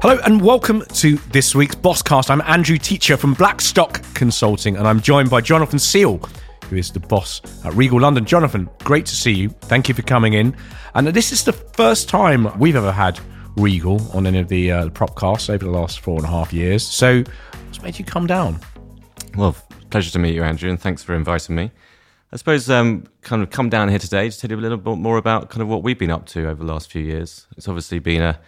Hello and welcome to this week's Bosscast. I'm Andrew Teacher from Blackstock Consulting, and I'm joined by Jonathan Seal, who is the boss at Regal London. Jonathan, great to see you. Thank you for coming in. And this is the first time we've ever had Regal on any of the uh, propcasts over the last four and a half years. So, what's made you come down? Well, pleasure to meet you, Andrew, and thanks for inviting me. I suppose um, kind of come down here today to tell you a little bit more about kind of what we've been up to over the last few years. It's obviously been a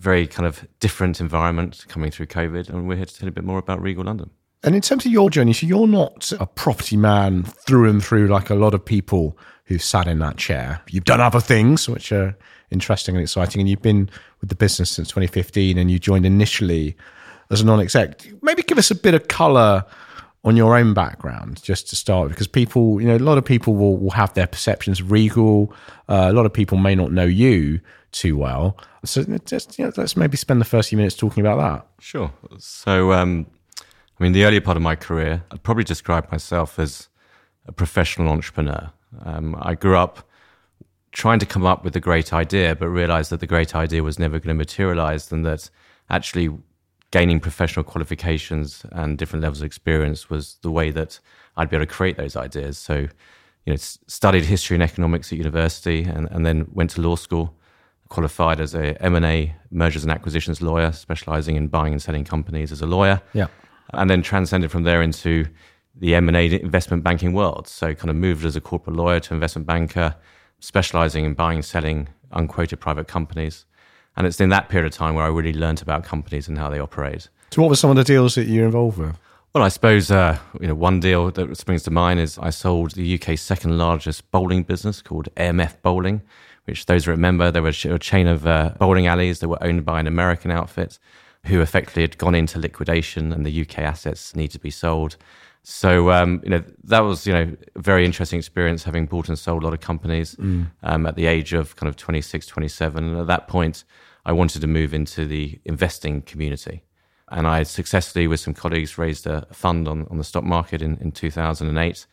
very kind of different environment coming through COVID, and we're here to tell you a bit more about Regal London. And in terms of your journey, so you're not a property man through and through like a lot of people who've sat in that chair. You've done other things which are interesting and exciting, and you've been with the business since 2015, and you joined initially as a non-exec. Maybe give us a bit of colour on your own background, just to start because people, you know, a lot of people will, will have their perceptions of Regal. Uh, a lot of people may not know you too well. So just you know, let's maybe spend the first few minutes talking about that. Sure. So, um, I mean, the earlier part of my career, I'd probably describe myself as a professional entrepreneur. Um, I grew up trying to come up with a great idea, but realized that the great idea was never going to materialize, and that actually gaining professional qualifications and different levels of experience was the way that I'd be able to create those ideas. So, you know, studied history and economics at university, and, and then went to law school qualified as a M&A mergers and acquisitions lawyer, specializing in buying and selling companies as a lawyer. Yeah. And then transcended from there into the M&A investment banking world. So kind of moved as a corporate lawyer to investment banker, specializing in buying and selling unquoted private companies. And it's in that period of time where I really learned about companies and how they operate. So what were some of the deals that you're involved with? Well, I suppose uh, you know one deal that springs to mind is I sold the UK's second largest bowling business called AMF Bowling, which those who remember, there was a chain of uh, bowling alleys that were owned by an American outfit who effectively had gone into liquidation and the UK assets need to be sold. So, um, you know, that was, you know, a very interesting experience having bought and sold a lot of companies mm. um, at the age of kind of 26, 27. And at that point, I wanted to move into the investing community. And I successfully, with some colleagues, raised a fund on, on the stock market in, in 2008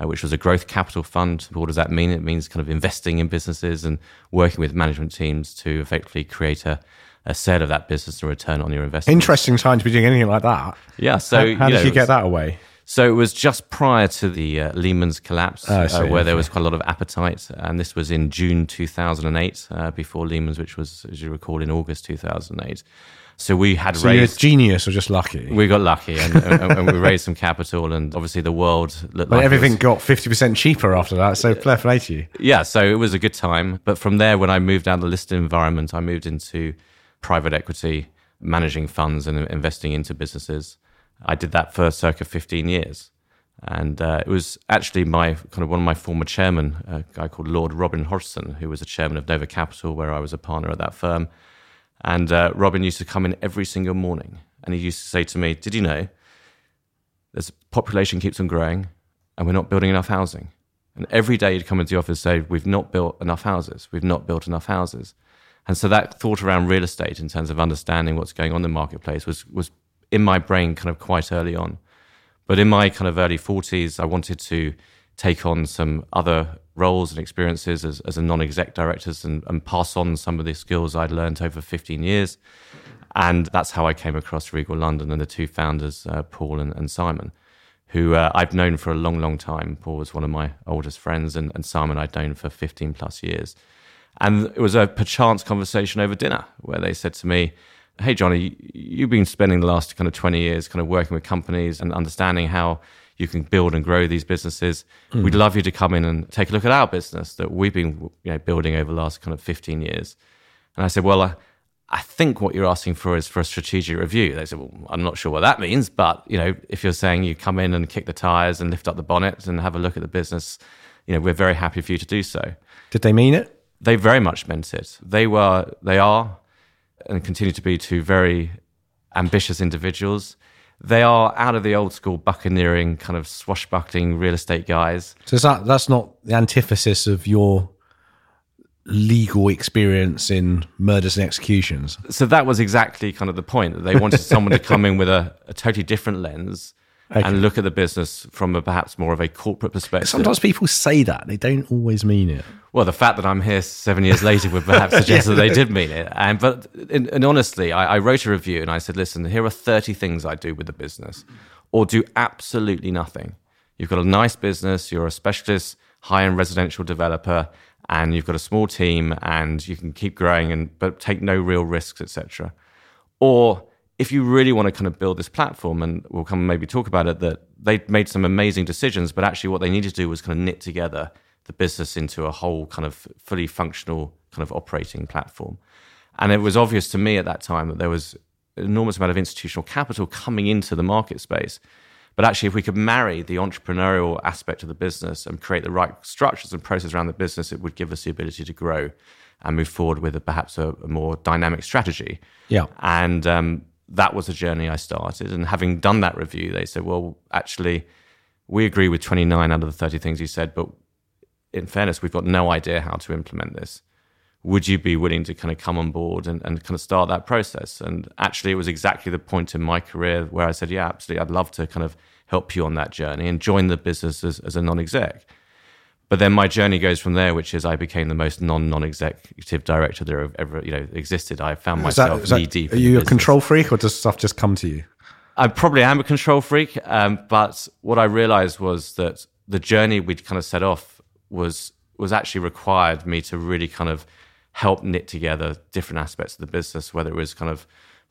uh, which was a growth capital fund. What does that mean? It means kind of investing in businesses and working with management teams to effectively create a, a sale of that business and return on your investment. Interesting time to be doing anything like that. Yeah. So how, how you did know, you get that away? So it was just prior to the uh, Lehman's collapse, oh, uh, where there was quite a lot of appetite, and this was in June 2008, uh, before Lehman's, which was, as you recall, in August 2008. So we had so raised. You're a genius or just lucky? We got lucky and, and, and, we raised some capital, and obviously the world looked like everything was, got 50% cheaper after that. So fair play to you. Yeah, so it was a good time. But from there, when I moved out of the listed environment, I moved into private equity, managing funds and investing into businesses. I did that for circa 15 years. And uh, it was actually my kind of one of my former chairmen, a guy called Lord Robin Hodgson, who was a chairman of Nova Capital, where I was a partner at that firm. And uh, Robin used to come in every single morning and he used to say to me, Did you know this population keeps on growing and we're not building enough housing? And every day he'd come into the office and say, We've not built enough houses. We've not built enough houses. And so that thought around real estate in terms of understanding what's going on in the marketplace was, was in my brain kind of quite early on. But in my kind of early 40s, I wanted to take on some other roles and experiences as, as a non-exec directors and, and pass on some of the skills I'd learned over 15 years. And that's how I came across Regal London and the two founders, uh, Paul and, and, Simon, who uh, I've known for a long, long time. Paul was one of my oldest friends, and, and, Simon I'd known for 15 plus years. And it was a perchance conversation over dinner where they said to me, Hey, Johnny, you've been spending the last kind of 20 years kind of working with companies and understanding how you can build and grow these businesses. Mm. We'd love you to come in and take a look at our business that we've been you know, building over the last kind of 15 years. And I said, well, I, I think what you're asking for is for a strategic review. They said, well, I'm not sure what that means, but you know, if you're saying you come in and kick the tires and lift up the bonnet and have a look at the business, you know, we're very happy for you to do so. Did they mean it? They very much meant it. They were, they are, and continue to be two very ambitious individuals they are out of the old school buccaneering kind of swashbuckling real estate guys. So is that that's not the antithesis of your legal experience in murders and executions. So that was exactly kind of the point that they wanted someone to come in with a, a totally different lens okay. and look at the business from a, perhaps more of a corporate perspective. Sometimes people say that they don't always mean it. Well, the fact that I'm here seven years later would perhaps suggest yeah. that they did mean it. And but and, and honestly, I, I wrote a review and I said, listen, here are 30 things I do with the business, or do absolutely nothing. You've got a nice business, you're a specialist high-end residential developer, and you've got a small team, and you can keep growing and but take no real risks, etc. Or if you really want to kind of build this platform, and we'll come and maybe talk about it, that they made some amazing decisions, but actually what they needed to do was kind of knit together the business into a whole kind of fully functional kind of operating platform. And it was obvious to me at that time that there was an enormous amount of institutional capital coming into the market space. But actually, if we could marry the entrepreneurial aspect of the business and create the right structures and processes around the business, it would give us the ability to grow and move forward with a, perhaps a, a, more dynamic strategy. Yeah. And um, that was a journey I started. And having done that review, they said, well, actually, we agree with 29 out of the 30 things you said, but in fairness, we've got no idea how to implement this. Would you be willing to kind of come on board and, and kind of start that process? And actually, it was exactly the point in my career where I said, yeah, absolutely, I'd love to kind of help you on that journey and join the business as, as a non exec. But then my journey goes from there, which is I became the most non non executive director there ever you know existed. I found myself knee deep. Are you a control freak, or does stuff just come to you? I probably am a control freak, um, but what I realized was that the journey we'd kind of set off was was actually required me to really kind of help knit together different aspects of the business, whether it was kind of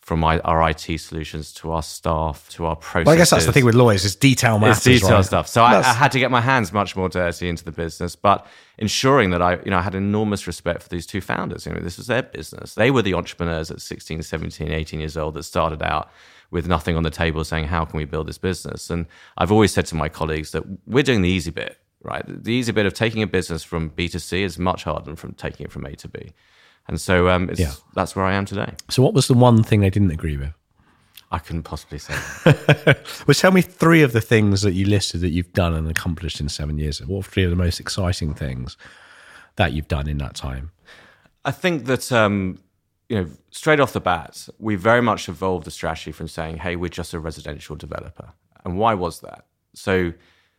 from my, our IT solutions to our staff to our processes. Well, I guess that's the thing with lawyers is detail matters. It's detail right? stuff. So I, I, had to get my hands much more dirty into the business, but ensuring that I, you know, I had enormous respect for these two founders. You know, this was their business. They were the entrepreneurs at 16, 17, 18 years old that started out with nothing on the table saying, how can we build this business? And I've always said to my colleagues that we're doing the easy bit, right? The easy bit of taking a business from B to C is much harder than from taking it from A to B. And so um, yeah. that's where I am today. So, what was the one thing they didn't agree with? I couldn't possibly say. well, tell me three of the things that you listed that you've done and accomplished in seven years. What three of the most exciting things that you've done in that time? I think that um, you know, straight off the bat, we very much evolved the strategy from saying, "Hey, we're just a residential developer." And why was that? So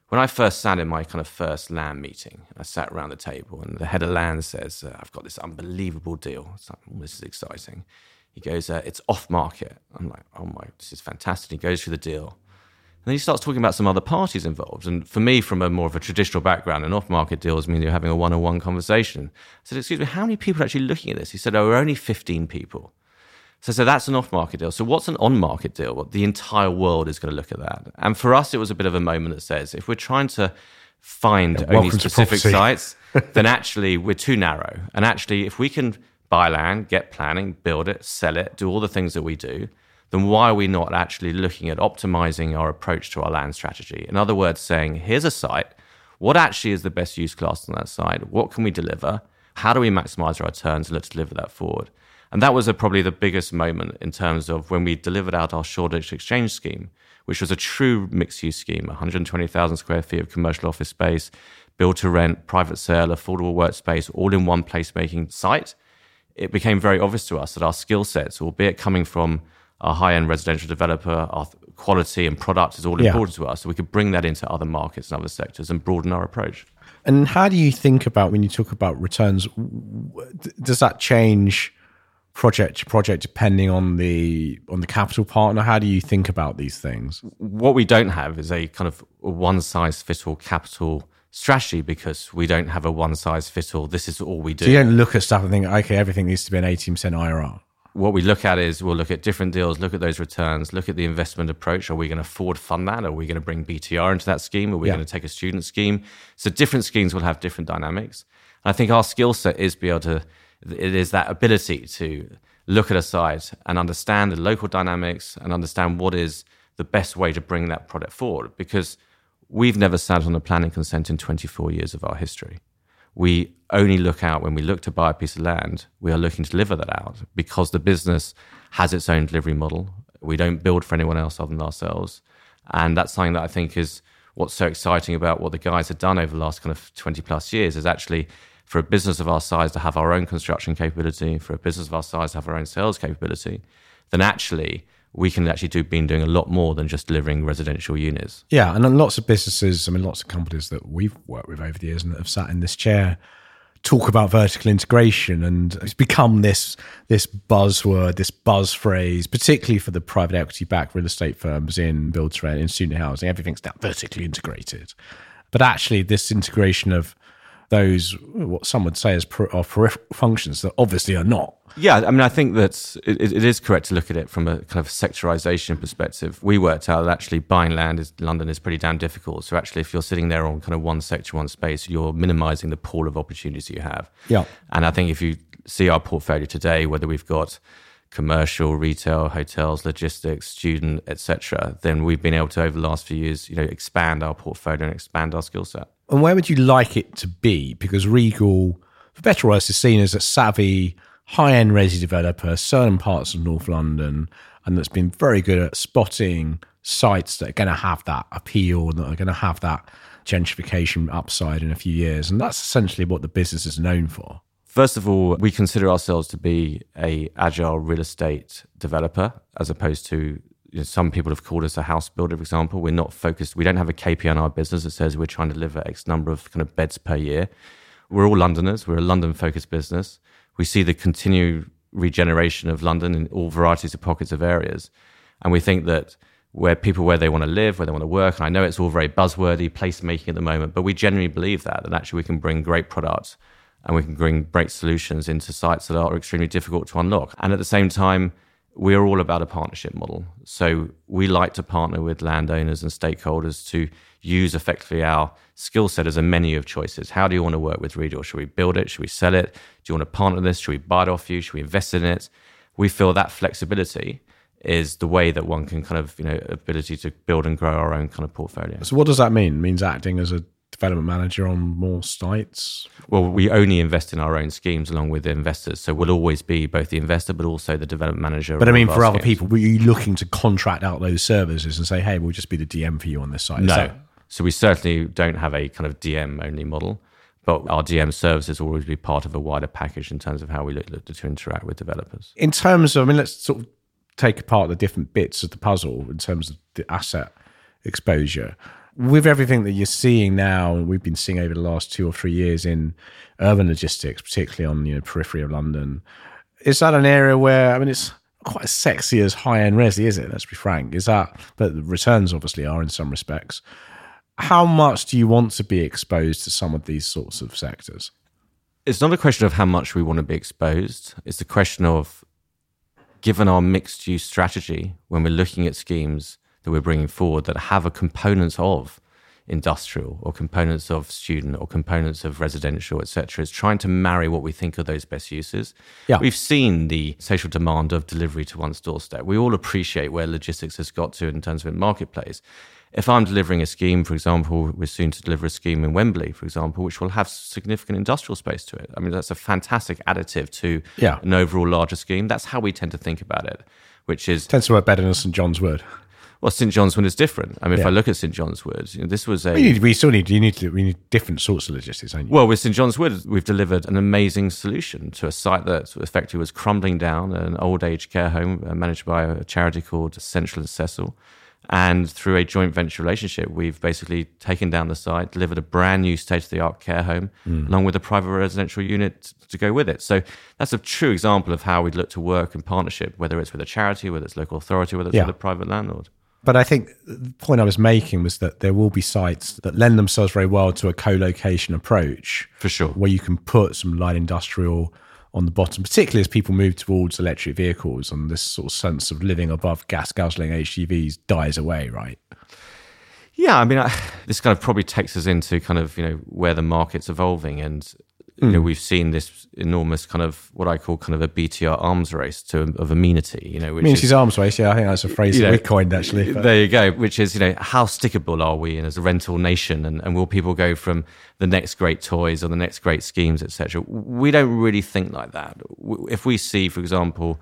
when I first sat in my kind of first land meeting, I sat around the table and the head of land says, uh, I've got this unbelievable deal. It's like, oh, this is exciting. He goes, uh, it's off market. I'm like, oh my, this is fantastic. He goes through the deal. And then he starts talking about some other parties involved. And for me, from a more of a traditional background, an off market deals mean you're having a one on one conversation. I said, excuse me, how many people are actually looking at this? He said, oh, we're only 15 people. So, so that's an off market deal. So, what's an on market deal? Well, the entire world is going to look at that. And for us, it was a bit of a moment that says if we're trying to find yeah, only specific sites, then actually we're too narrow. And actually, if we can buy land, get planning, build it, sell it, do all the things that we do, then why are we not actually looking at optimizing our approach to our land strategy? In other words, saying, here's a site. What actually is the best use class on that site? What can we deliver? How do we maximize our returns and let's deliver that forward? And that was a, probably the biggest moment in terms of when we delivered out our Shoreditch Exchange scheme, which was a true mixed use scheme 120,000 square feet of commercial office space, build to rent, private sale, affordable workspace, all in one placemaking site. It became very obvious to us that our skill sets, albeit coming from a high end residential developer, our quality and product is all yeah. important to us. So we could bring that into other markets and other sectors and broaden our approach. And how do you think about when you talk about returns? Does that change? Project to project depending on the on the capital partner how do you think about these things what we don't have is a kind of one size fits all capital strategy because we don't have a one size fits all this is all we do so you don't look at stuff and think okay everything needs to be an 18% irr what we look at is we'll look at different deals, look at those returns, look at the investment approach. Are we going to forward fund that? Are we going to bring BTR into that scheme? Are we yeah. going to take a student scheme? So different schemes will have different dynamics. And I think our skill set is be able to it is that ability to look at a site and understand the local dynamics and understand what is the best way to bring that product forward. Because we've never sat on a planning consent in 24 years of our history. We only look out when we look to buy a piece of land, we are looking to deliver that out because the business has its own delivery model. We don't build for anyone else other than ourselves. And that's something that I think is what's so exciting about what the guys have done over the last kind of 20 plus years is actually for a business of our size to have our own construction capability, for a business of our size to have our own sales capability, then actually we can actually do been doing a lot more than just delivering residential units. Yeah, and lots of businesses, I mean, lots of companies that we've worked with over the years and that have sat in this chair talk about vertical integration and it's become this this buzzword this buzz phrase particularly for the private equity backed real estate firms in build to rent in student housing everything's now vertically integrated but actually this integration of those what some would say as per, are peripheral functions that obviously are not yeah, I mean, I think that it, it is correct to look at it from a kind of sectorization perspective. We worked out that actually buying land in London is pretty damn difficult. So actually, if you're sitting there on kind of one sector, one space, you're minimizing the pool of opportunities you have. Yeah. And I think if you see our portfolio today, whether we've got commercial, retail, hotels, logistics, student, etc., then we've been able to over the last few years, you know, expand our portfolio and expand our skill set. And where would you like it to be? Because Regal, for better or worse, is seen as a savvy high end resi developer, certain parts of North London, and that's been very good at spotting sites that are going to have that appeal and that are going to have that gentrification upside in a few years. And that's essentially what the business is known for. First of all, we consider ourselves to be a agile real estate developer, as opposed to you know, some people have called us a house builder, for example. We're not focused. We don't have a KPI in our business that says we're trying to deliver X number of kind of beds per year. We're all Londoners. We're a London focused business we see the continued regeneration of London in all varieties of pockets of areas. And we think that where people where they want to live, where they want to work, and I know it's all very buzzwordy, placemaking at the moment, but we genuinely believe that that actually we can bring great products and we can bring great solutions into sites that are extremely difficult to unlock. And at the same time, we're all about a partnership model. So we like to partner with landowners and stakeholders to use effectively our skill set as a menu of choices. How do you want to work with Regal? Should we build it? Should we sell it? Do you want to partner this? Should we buy it off you? Should we invest in it? We feel that flexibility is the way that one can kind of, you know, ability to build and grow our own kind of portfolio. So what does that mean? It means acting as a development manager on more sites? Well, we only invest in our own schemes along with the investors. So we'll always be both the investor, but also the development manager. But I mean, for other schemes. people, were you looking to contract out those services and say, hey, we'll just be the DM for you on this site? No. That- so we certainly don't have a kind of DM only model, but our DM services will always be part of a wider package in terms of how we look, look to interact with developers. In terms of, I mean, let's sort of take apart the different bits of the puzzle in terms of the asset exposure. With everything that you're seeing now, and we've been seeing over the last two or three years in urban logistics, particularly on you know periphery of London, is that an area where I mean it's quite as sexy as high end resi, is it? Let's be frank. Is that? But the returns obviously are in some respects how much do you want to be exposed to some of these sorts of sectors? It's not a question of how much we want to be exposed. It's a question of, given our mixed use strategy, when we're looking at schemes that we're bringing forward that have a component of industrial or components of student or components of residential, etc., is trying to marry what we think are those best uses. Yeah. We've seen the social demand of delivery to one's doorstep. We all appreciate where logistics has got to in terms of the marketplace if I'm delivering a scheme, for example, we're soon to deliver a scheme in Wembley, for example, which will have significant industrial space to it. I mean, that's a fantastic additive to yeah. an overall larger scheme. That's how we tend to think about it, which is tends to work better than St John's Wood. Well, St John's Wood is different. I mean, yeah. if I look at St John's Wood, you know, this was a. We, need, we, still need you need to, we need different sorts of logistics. Don't you? Well, with St John's Wood, we've delivered an amazing solution to a site that effectively was crumbling down, an old age care home uh, managed by a charity called Central and Cecil. And through a joint venture relationship, we've basically taken down the site, delivered a brand new state of the art care home, mm. along with a private residential unit to go with it. So that's a true example of how we'd look to work in partnership, whether it's with a charity, whether it's local authority, whether it's yeah. with a private landlord. But I think the point I was making was that there will be sites that lend themselves very well to a co location approach. For sure. Where you can put some light industrial on the bottom, particularly as people move towards electric vehicles and this sort of sense of living above gas guzzling HGVs dies away, right? Yeah, I mean, I, this kind of probably takes us into kind of you know where the market's evolving, and you know, hmm. we've seen this enormous kind of what I call kind of a BTR arms race to of amenity. You know, which is arms race. Yeah, I think that's a phrase that know, we coined actually. But. There you go. Which is you know how stickable are we as a rental nation, and, and will people go from the next great toys or the next great schemes, etc. We don't really think like that. If we see, for example,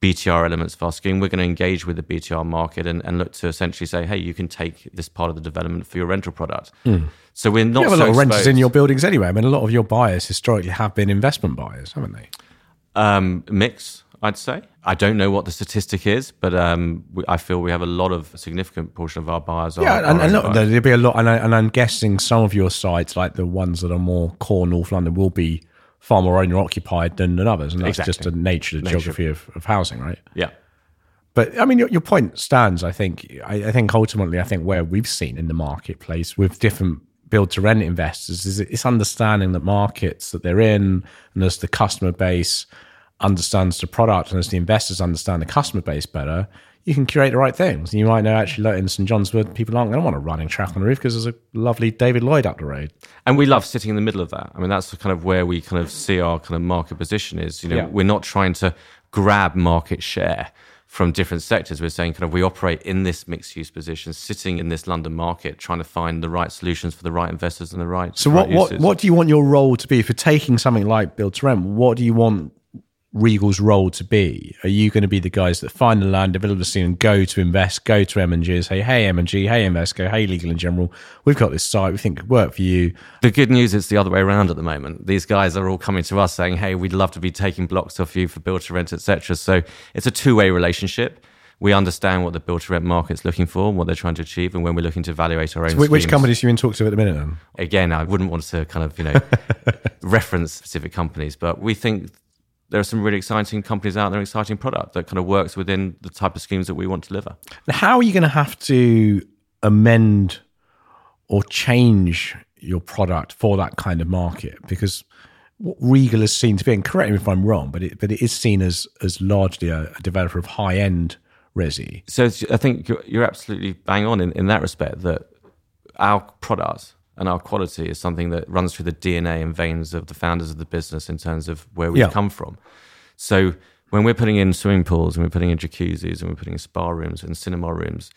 BTR elements of our scheme, we're going to engage with the BTR market and, and look to essentially say, hey, you can take this part of the development for your rental product. Mm. So we're not. You have a lot of renters in your buildings anyway. I mean, a lot of your buyers historically have been investment buyers, haven't they? Um, mix. I'd say. I don't know what the statistic is, but um, we, I feel we have a lot of a significant portion of our buyers. Yeah, are, and, are and look, there'll be a lot, and, I, and I'm guessing some of your sites, like the ones that are more core North London, will be far more owner occupied than, than others, and that's just the nature, of the Nature. geography of, of housing, right? yeah. But I mean, your, your point stands. I think. I, I think ultimately, I think where we've seen in the marketplace with different build to rent investors is it's understanding the markets that they're in, and as the customer base understands the product, and as the investors understand the customer base better, you can curate the right things. And you might know actually, like in St John's Wood, people aren't going to want a running track on the roof because there's a lovely David Lloyd up the road. And we love sitting in the middle of that. I mean, that's kind of where we kind of see our kind of market position is. You know, Yeah. we're not trying to grab market share from different sectors. We're saying kind of we operate in this mixed use position, sitting in this London market, trying to find the right solutions for the right investors and the right. So right what, what what do you want your role to be? If you're taking something like build to rent, what do you want Regal's role to be? Are you going to be the guys that find the land, develop the scene, and go to invest, go to M and G and say, "Hey M and G, hey Invesco, hey Legal and General, we've got this site we think could work for you." The good news is the other way around at the moment. These guys are all coming to us saying, "Hey, we'd love to be taking blocks off you for build to rent, etc." So it's a two-way relationship. We understand what the build to rent market's looking for and what they're trying to achieve, and when we're looking to evaluate our own. Which, which schemes- companies are you in talks to at the minute? Then again, I wouldn't want to kind of, you know, reference specific companies, but we think there are some really exciting companies out there, exciting product that kind of works within the type of schemes that we want to deliver. How are you going to have to amend or change your product for that kind of market? Because what Regal is seen to be, and correct me if I'm wrong, but it but it is seen as as largely a, a developer of high end resi. So I think you're, you're absolutely bang on in, in that respect that our product and our quality is something that runs through the DNA and veins of the founders of the business in terms of where we've Yeah. come from. So when we're putting in swimming pools and we're putting in jacuzzis and we're putting in spa rooms and cinema rooms,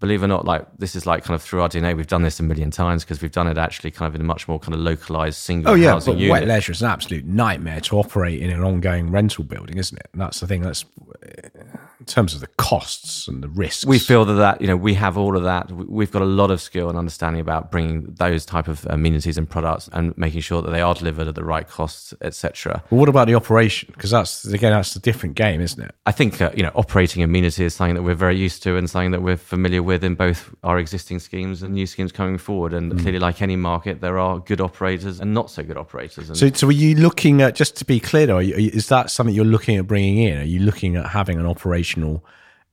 believe it or not, like this is like kind of through our DNA. We've done this a million times because we've done it actually kind of in a much more kind of localized single Oh yeah, housing but unit. wet leisure is an absolute nightmare to operate in an ongoing rental building, isn't it? And that's the thing. That's in terms of the costs and the risks. we feel that, that you know we have all of that We- we've got a lot of skill and understanding about bringing those type of amenities and products and making sure that they are delivered at the right costs etc But what about the operation? Because that's again, that's a different game, isn't it? i think uh, you know operating amenities is something that we're very used to and something that we're familiar with in both our existing schemes and new schemes coming forward and clearly like any market there are good operators and not so good operators and So, so are you looking at just to be clear? Though, are you, is that something you're looking at bringing in? Are you looking at having an operational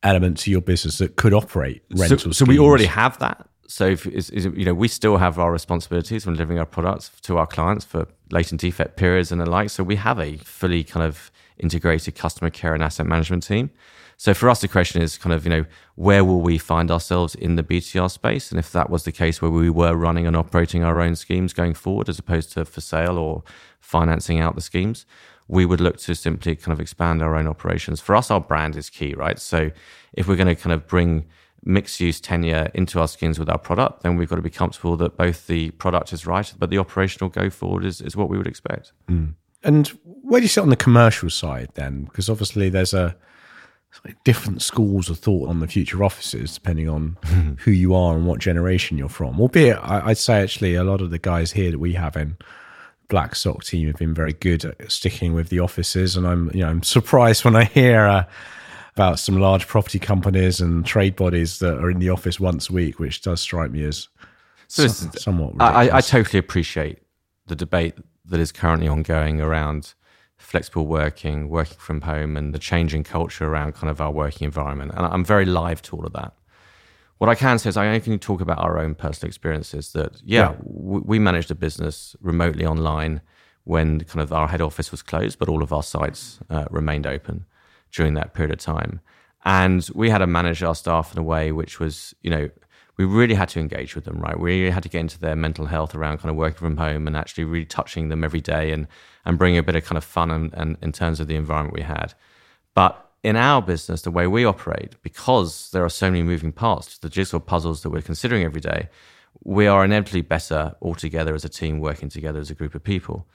element to your business that could operate so, rental? so we already have that. So if, is, is, you know, we still have our responsibilities when delivering our products to our clients for latent defect periods and the like. So we have a fully kind of integrated customer care and asset management team. So for us, the question is kind of, you know, where will we find ourselves in the BTR space? And if that was the case where we were running and operating our own schemes going forward, as opposed to for sale or financing out the schemes, we would look to simply kind of expand our own operations. For us, our brand is key, right? So if we're going to kind of bring mixed use tenure into our skins with our product, then we've got to be comfortable that both the product is right, but the operational go forward is, is what we would expect. Mm. And where do you sit on the commercial side then? Because obviously there's a different schools of thought on the future offices depending on who you are and what generation you're from. Albeit, I, I'd say actually a lot of the guys here that we have in Blackstock team have been very good at sticking with the offices, and I'm you know I'm surprised when I hear. Uh, about some large property companies and trade bodies that are in the office once a week, which does strike me as So so- somewhat I, I, I totally appreciate the debate that is currently ongoing around flexible working, working from home, and the changing culture around kind of our working environment. And I'm very live to all of that. What I can say is I only can talk about our own personal experiences. That yeah, Yeah. w- we managed a business remotely online when kind of our head office was closed, but all of our sites uh, remained open during that period of time. And we had to manage our staff in a way which was, you know, we really had to engage with them, right? We had to get into their mental health around kind of working from home and actually really touching them every day and and bring a bit of kind of fun and, and in terms of the environment we had. But in our business, the way we operate, because there are so many moving parts to the jigsaw puzzles that we're considering every day, we are inevitably better all together as a team, working together as a group of people.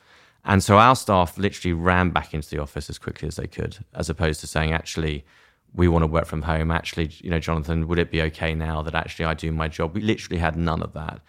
And so our staff literally ran back into the office as quickly as they could, as opposed to saying, actually, we want to work from home. Actually, you know, Jonathan, would it be okay now that actually I do my job? We literally had none of that.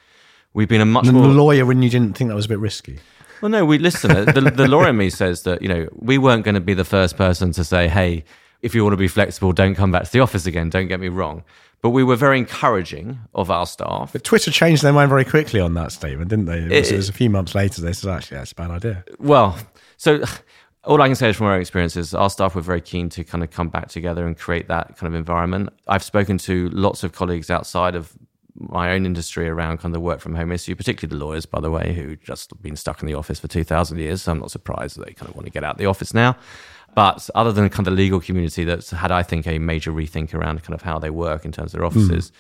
We've been a much And more the lawyer when you didn't think that was a bit risky. Well, no, we listen. the, the law in me says that you know we weren't going to be the first person to say, "Hey, if you want to be flexible, don't come back to the office again." Don't get me wrong, but we were very encouraging of our staff. But Twitter changed their mind very quickly on that statement, didn't they? It was, it, it was a few months later they said, "Actually, that's a bad idea." Well, so all I can say is from our own experiences, our staff were very keen to kind of come back together and create that kind of environment. I've spoken to lots of colleagues outside of my own industry around kind of the work from home issue, particularly the lawyers, by the way, who just been stuck in the office for 2,000 years. So I'm not surprised that they kind of want to get out of the office now. But other than kind of the legal community that's had, I think, a major rethink around kind of how they work in terms of their offices, mm.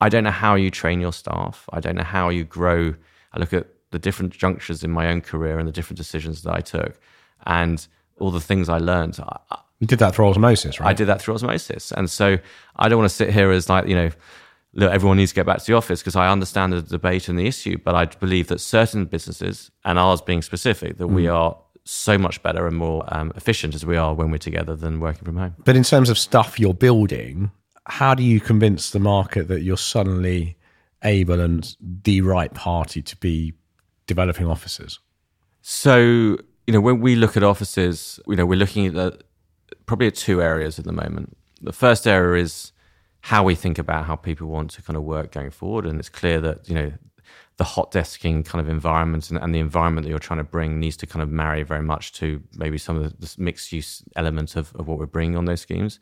I don't know how you train your staff. I don't know how you grow. I look at the different junctures in my own career and the different decisions that I took and all the things I learned. you did that through osmosis, right? I did that through osmosis. And so I don't want to sit here as like, you know, look, everyone needs to get back to the office because I understand the debate and the issue, but I believe that certain businesses, and ours being specific, that mm. we are so much better and more um, efficient as we are when we're together than working from home. But in terms of stuff you're building, how do you convince the market that you're suddenly able and the right party to be developing offices? So, you know, when we look at offices, you know, we're looking at the, probably at two areas at the moment. The first area is how we think about how people want to kind of work going forward. And it's clear that, you know, the hot desking kind of environment and, and, the environment that you're trying to bring needs to kind of marry very much to maybe some of the mixed use elements of, of what we're bringing on those schemes.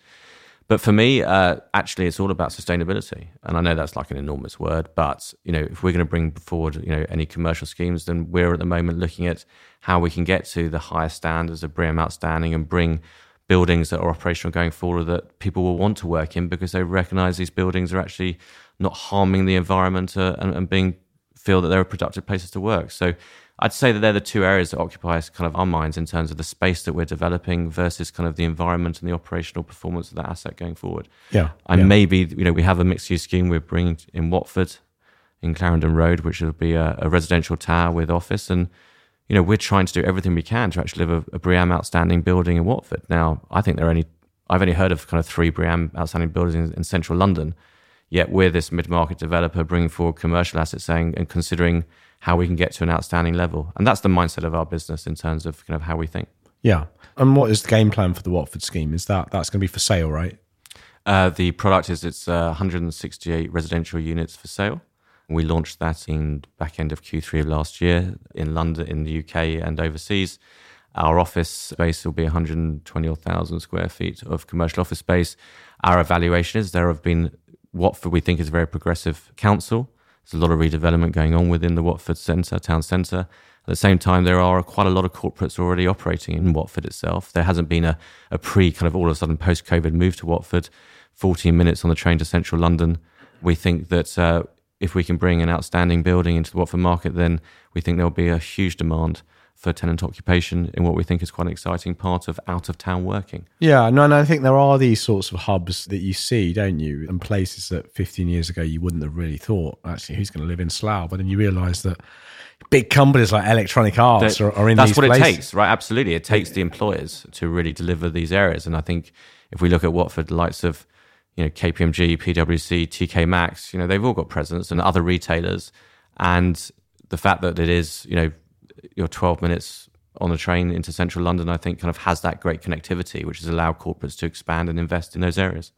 But for me, uh, actually, it's all about sustainability, and I know that's like an enormous word, but you know, if we're going to bring forward, you know, any commercial schemes, then we're at the moment looking at how we can get to the highest standards of BREEAM outstanding and bring buildings that are operational going forward that people will want to work in because they recognize these buildings are actually not harming the environment uh, and, and, being feel that they're productive places to work. So I'd say that they're the two areas that occupy us kind of our minds in terms of the space that we're developing versus kind of the environment and the operational performance of that asset going forward. Yeah. And yeah. maybe, you know, we have a mixed use scheme we're bringing in Watford in Clarendon Road, which will be a, a residential tower with office and you know, we're trying to do everything we can to actually live a, a BREEAM outstanding building in Watford. Now, I think there are only, I've only heard of kind of three BREEAM outstanding buildings in, in central London. Yet we're this mid-market developer bringing forward commercial assets, saying and considering how we can get to an outstanding level, and that's the mindset of our business in terms of kind of how we think. Yeah, and what is the game plan for the Watford scheme? Is that that's going to be for sale, right? Uh, the product is it's uh, 168 residential units for sale. We launched that in back end of Q3 of last year in London, in the UK, and overseas. Our office space will be 120,000 square feet of commercial office space. Our evaluation is there have been Watford, we think, is a very progressive council. There's a lot of redevelopment going on within the Watford centre, town centre. At the same time, there are quite a lot of corporates already operating in Watford itself. There hasn't been a, a pre kind of all of a sudden post COVID move to Watford, 14 minutes on the train to central London. We think that uh, if we can bring an outstanding building into the Watford market, then we think there'll be a huge demand for tenant occupation in what we think is quite an exciting part of out of town working. Yeah, no, and I think there are these sorts of hubs that you see, don't you, and places that 15 years ago you wouldn't have really thought, actually, who's going to live in Slough? But then you realise that big companies like Electronic Arts are, are, in That's what places. it takes, right? Absolutely. It takes the employers to really deliver these areas. And I think if we look at Watford, the likes of you know, KPMG, PwC, TK Maxx, you know, they've all got presence and other retailers. And the fact that it is, you know, you're 12 minutes on a train into central London, I think kind of has that great connectivity, which has allowed corporates to expand and invest in those areas.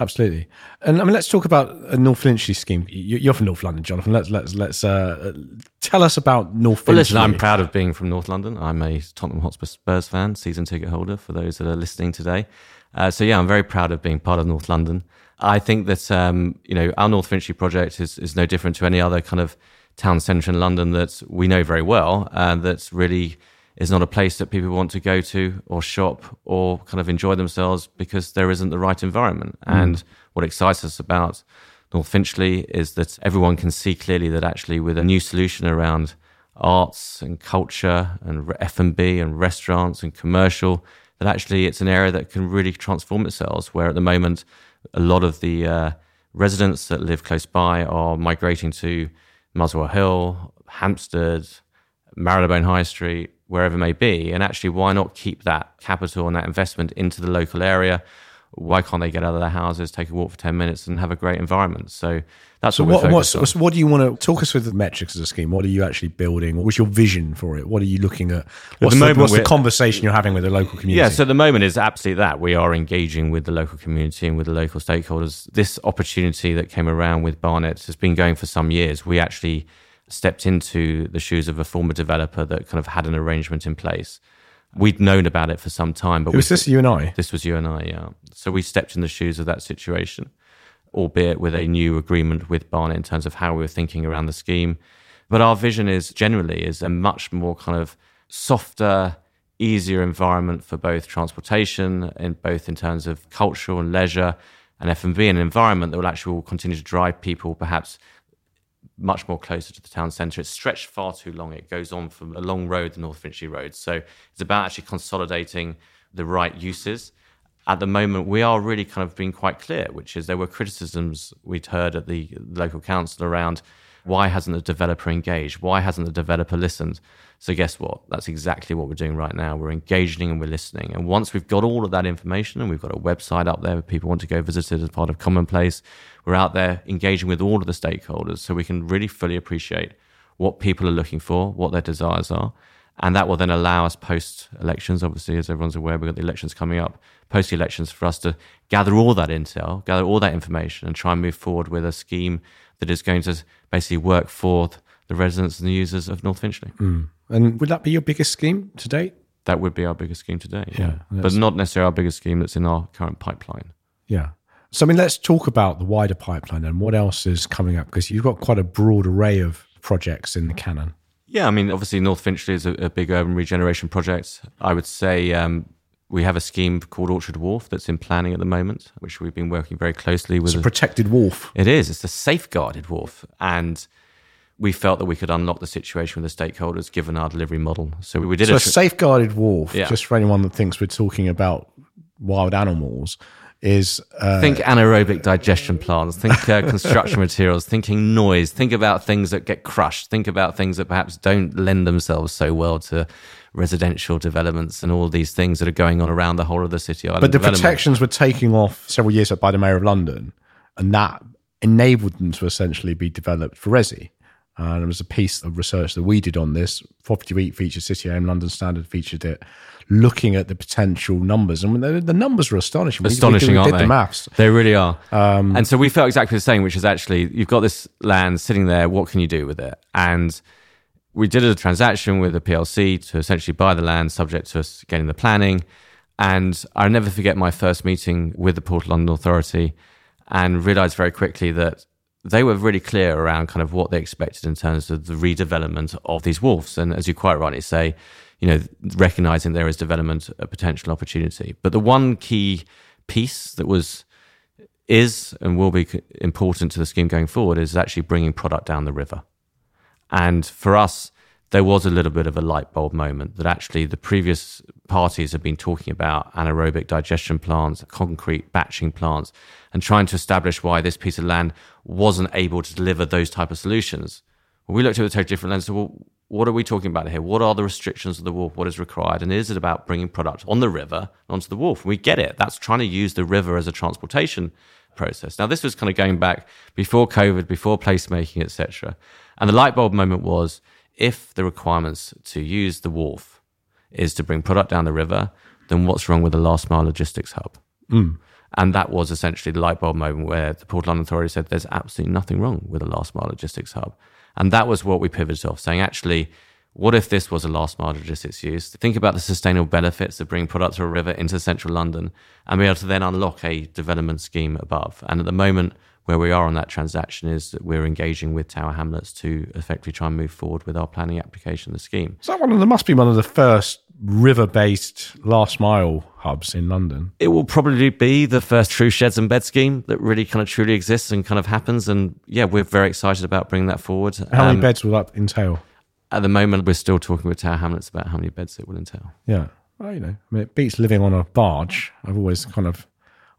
Absolutely, and I mean, let's talk about a North Finchley scheme. You're from North London, Jonathan. Let's let's let's uh, tell us about North Finchley. Well, listen, I'm proud of being from North London. I'm a Tottenham Hotspur Spurs fan, season ticket holder. For those that are listening today, uh, so yeah, I'm very proud of being part of North London. I think that um, you know our North Finchley project is is no different to any other kind of town centre in London that we know very well, and that's really is not a place that people want to go to or shop or kind of enjoy themselves because there isn't the right environment. Mm. And what excites us about North Finchley is that everyone can see clearly that actually with a new solution around arts and culture and F&B and restaurants and commercial that actually it's an area that can really transform itself. Where at the moment, a lot of the uh, residents that live close by are migrating to Muswell Hill, Hampstead, Marylebone High Street, wherever it may be. And actually, why not keep that capital and that investment into the local area? Why can't they get out of their houses, take a walk for 10 minutes and have a great environment? So that's So what, what, we're what's, on. what's- what do you want to talk us through the metrics of the scheme? What are you actually building? What's your vision for it? What are you looking at? What's, the, moment what's the conversation you're having with the local community? Yeah, so the moment is absolutely that. We are engaging with the local community and with the local stakeholders. This opportunity that came around with Barnet has been going for some years. We actually stepped into the shoes of a former developer that kind of had an arrangement in place. We'd known about it for some time, but It was we, this you and I? this was you and I, yeah. So we stepped in the shoes of that situation, albeit with a new agreement with Barnet in terms of how we were thinking around the scheme. But our vision is generally is a much more kind of softer, easier environment for both transportation and both in terms of cultural and leisure and F&B, an environment that will actually continue to drive people perhaps much more closer to the town centre. It's stretched far too long. It goes on from a long road, the North Finchley Road. So it's about actually consolidating the right uses. At the moment, we are really kind of being quite clear, which is there were criticisms we'd heard at the local council around why hasn't the developer engaged? Why hasn't the developer listened? So guess what? That's exactly what we're doing right now. We're engaging and we're listening. And once we've got all of that information and we've got a website up there where people want to go visit it as part of Commonplace, we're out there engaging with all of the stakeholders so we can really fully appreciate what people are looking for, what their desires are. And that will then allow us post elections, obviously, as everyone's aware, we've got the elections coming up, post elections for us to gather all that intel, gather all that information, and try and move forward with a scheme that is going to basically work for the residents and the users of North Finchley. And would that be your biggest scheme to date? That would be our biggest scheme today. Yeah. but not necessarily our biggest scheme that's in our current pipeline. Yeah. So, I mean, let's talk about the wider pipeline and what else is coming up because you've got quite a broad array of projects in the canon. Yeah, I mean, obviously, North Finchley is a, a big urban regeneration project. I would say um, we have a scheme called Orchard Wharf that's in planning at the moment, which we've been working very closely with. It's a protected wharf. It is. It's a safeguarded wharf. And we felt that we could unlock the situation with the stakeholders given our delivery model. So we did So, a a safeguarded wharf, Yeah. just for anyone that thinks we're talking about wild animals, is uh, think anaerobic digestion plants, think uh, construction materials, thinking noise, think about things that get crushed, think about things that perhaps don't lend themselves so well to residential developments and all these things that are going on around the whole of the city island. But the protections were taking off several years ago by the Mayor of London, and that enabled them to essentially be developed for Resi. Uh, there was a piece of research that we did on this. Property Week featured City AM, London Standard featured it, looking at the potential numbers. And the, the numbers were astonishing. We- we did- astonishing, aren't they? the maths. They really are. and so we felt exactly the same, which is actually you've got this land sitting there. What can you do with it? And we did a transaction with a PLC to essentially buy the land, subject to us getting the planning. And I'll never forget my first meeting with the Port of London Authority, and realised very quickly that they were really clear around kind of what they expected in terms of the redevelopment of these wharfs. And as you quite rightly say, you know, recognizing there is development a potential opportunity. But the one key piece that was is and will be important to the scheme going forward is actually bringing product down the river. And for us, there was a little bit of a light bulb moment that actually the previous parties have been talking about anaerobic digestion plants, concrete batching plants, and trying to establish why this piece of land wasn't able to deliver those type of solutions. Well, we looked at it a totally different lens. So, well, what are we talking about here? What are the restrictions of the wharf? What is required? And is it about bringing product on the river onto the wharf? We get it. That's trying to use the river as a transportation process. Now, this was kind of going back before COVID, before placemaking, etc. And the light bulb moment was if the requirements to use the wharf is to bring product down the river, then what's wrong with the last mile logistics hub? Hmm. And that was essentially the light bulb moment where the Port London Authority said there's absolutely nothing wrong with a last mile logistics hub. And that was what we pivoted off, saying actually, what if this was a last mile logistics use? Think about the sustainable benefits of bringing product to a river into central London and be able to then unlock a development scheme above. And at the moment, where we are on that transaction is that we're engaging with Tower Hamlets to effectively try and move forward with our planning application, the scheme. Is that one of the, must be one of the first river based last mile hubs in London? it will probably be the first true sheds and bed scheme that really kind of truly exists and kind of happens. And yeah, we're very excited about bringing that forward. How many Um, beds will that entail? At the moment, we're still talking with Tower Hamlets about how many beds it will entail. Yeah. Well, you know, I mean, it beats living on a barge. I've always kind of,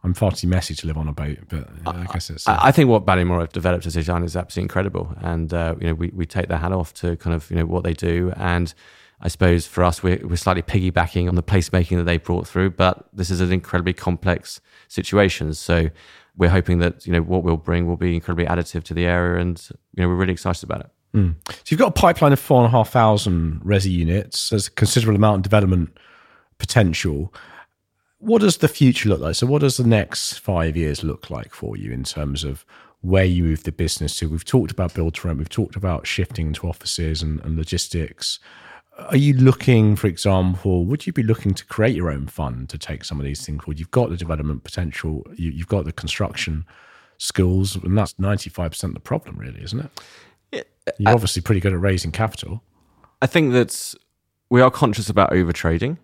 I'm far too messy to live on a boat, but uh, I guess it's. I I think what Ballymore have developed as a design is absolutely incredible, and uh, you know we, we take their hat off to kind of you know what they do, and I suppose for us, we're, we're slightly piggybacking on the placemaking that they brought through, but this is an incredibly complex situation. So we're hoping that you know what we'll bring will be incredibly additive to the area, and you know we're really excited about it. Mm. So you've got a pipeline of four and a half thousand resi units. There's a considerable amount of development potential. What does the future look like? So, what does the next five years look like for you in terms of where you move the business to? We've talked about build to rent. We've talked about shifting into offices and, and logistics. Are you looking, for example, would you be looking to create your own fund to take some of these things forward? You've got the development potential, you, you've got the construction skills, and that's 95% of the problem, really, isn't it? Yeah, You're obviously pretty good at raising capital. I think that we are conscious about over trading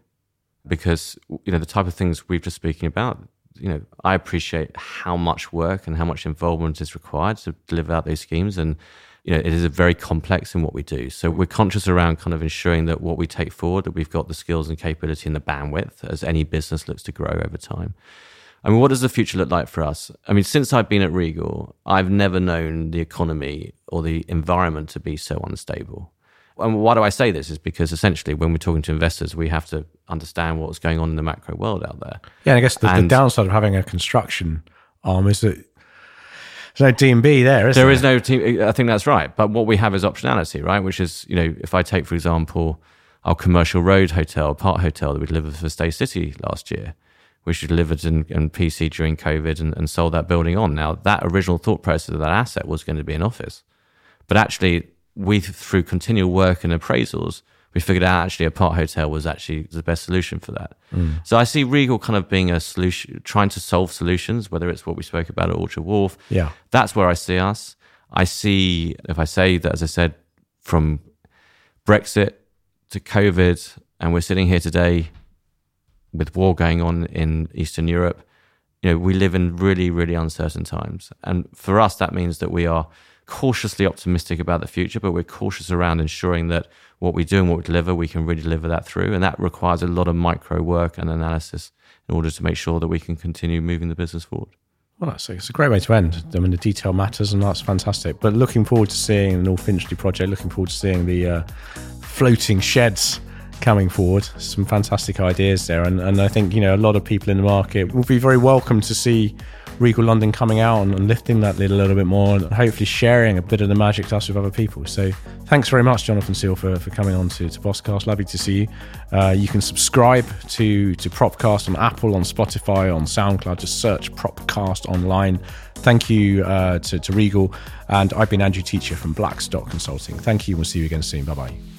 because, you know, the type of things we've just speaking about, you know, I appreciate how much work and how much involvement is required to deliver out those schemes. And you know, it is a very complex in what we do. So we're conscious around kind of ensuring that what we take forward, that we've got the skills and capability and the bandwidth as any business looks to grow over time. I mean, what does the future look like for us? I mean, since I've been at Regal, I've never known the economy or the environment to be so unstable. And why do I say this? Is because essentially, when we're talking to investors, we have to understand what's going on in the macro world out there. Yeah, and I guess the, the downside of having a construction arm is that there's no D&B there, is there? There is no team. I think that's right. But what we have is optionality, right? Which is, you know, if I take, for example, our commercial road hotel, part hotel that we delivered for Staycity last year, which we delivered in, in PC during COVID and, and sold that building on. Now, that original thought process of that asset was going to be an office. But actually, we, through continual work and appraisals, we figured out actually a part hotel was actually the best solution for that. Mm. So I see Regal kind of being a solution, trying to solve solutions, whether it's what we spoke about at Orchard Wharf. Yeah. That's where I see us. I see, if I say that, as I said, from Brexit to COVID, and we're sitting here today with war going on in Eastern Europe, you know, we live in really, really uncertain times. And for us, that means that we are cautiously optimistic about the future, but we're cautious around ensuring that what we do and what we deliver, we can really deliver that through. And that requires a lot of micro work and analysis in order to make sure that we can continue moving the business forward. Well, that's it's a great way to end. I mean, the detail matters, and that's fantastic. But looking forward to seeing the North Finchley project. Looking forward to seeing the uh, floating sheds coming forward. Some fantastic ideas there, and, and I think you know a lot of people in the market will be very welcome to see Regal London coming out and, and, lifting that lid a little bit more and hopefully sharing a bit of the magic to us with other people. So thanks very much, Jonathan Seal, for, for coming on to, to Propcast. Lovely to see you. Uh, you can subscribe to, to Propcast on Apple, on Spotify, on SoundCloud. Just search Propcast online. Thank you uh, to, to Regal. And I've been Andrew Teacher from Blackstock Consulting. Thank you. We'll see you again soon. Bye bye.